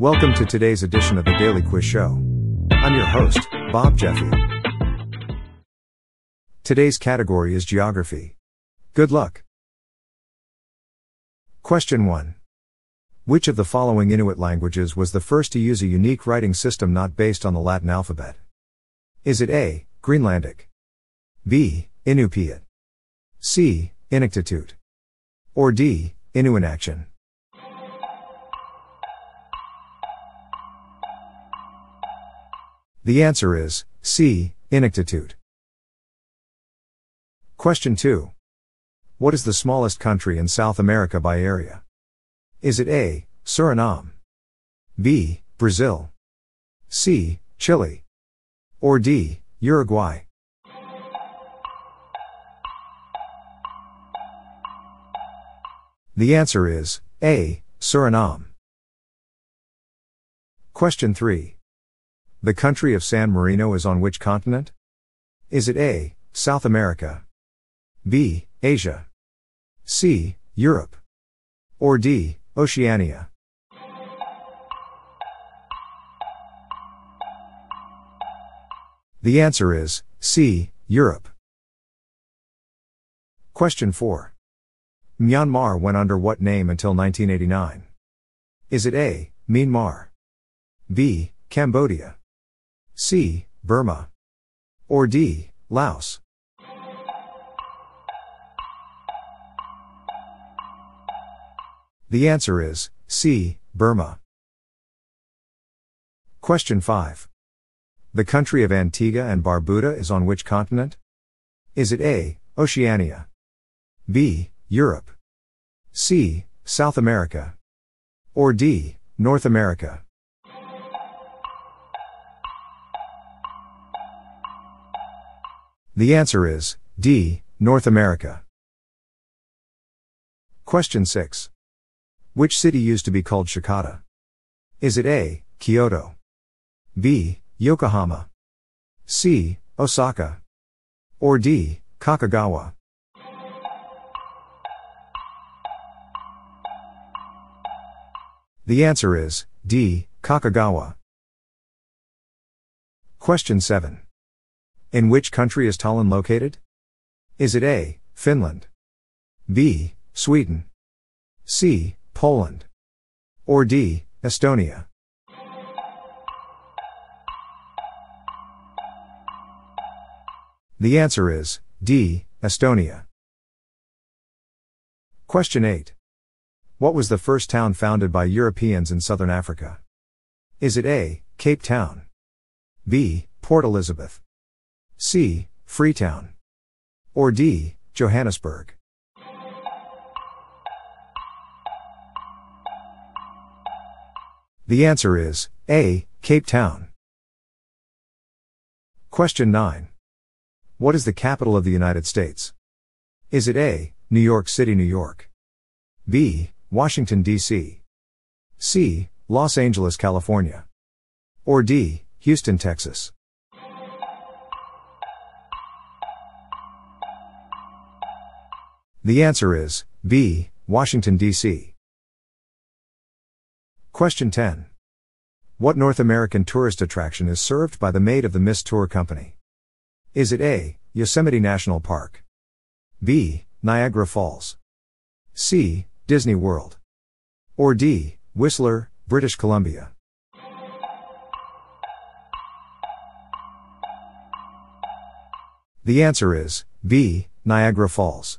Welcome to today's edition of the Daily Quiz Show. I'm your host, Bob Jeffy. Today's category is Geography. Good luck. Question 1. Which of the following Inuit languages was the first to use a unique writing system not based on the Latin alphabet? Is it A. Greenlandic? B. Inupiat? C. Inuktitut? Or D. Inuinnaqtun? The answer is C. Inuktitut. Question 2. What is the smallest country in South America by area? Is it A. Suriname? B. Brazil? C. Chile? Or D. Uruguay? The answer is A. Suriname. Question 3. The country of San Marino is on which continent? Is it A. South America? B. Asia? C. Europe? Or D. Oceania? The answer is C. Europe. Question 4. Myanmar went under what name until 1989? Is it A. Myanmar? B. Cambodia? C. Burma. Or D. Laos. The answer is C. Burma. Question 5. The country of Antigua and Barbuda is on which continent? Is it A. Oceania? B. Europe? C. South America? Or D. North America? The answer is D. North America. Question 6. Which city used to be called Shikata? Is it A. Kyoto? B. Yokohama? C. Osaka? Or D. Kakagawa? The answer is D. Kakagawa. Question 7. In which country is Tallinn located? Is it A. Finland? B. Sweden? C. Poland? Or D. Estonia? The answer is D. Estonia. Question 8. What was the first town founded by Europeans in southern Africa? Is it A. Cape Town? B. Port Elizabeth? C. Freetown. Or D. Johannesburg. The answer is A. Cape Town. Question 9. What is the capital of the United States? Is it A. New York City, New York? B. Washington, D.C. C. Los Angeles, California? Or D. Houston, Texas? The answer is B. Washington, D.C. Question 10. What North American tourist attraction is served by the Maid of the Mist Tour Company? Is it A. Yosemite National Park? B. Niagara Falls? C. Disney World? Or D. Whistler, British Columbia? The answer is B. Niagara Falls.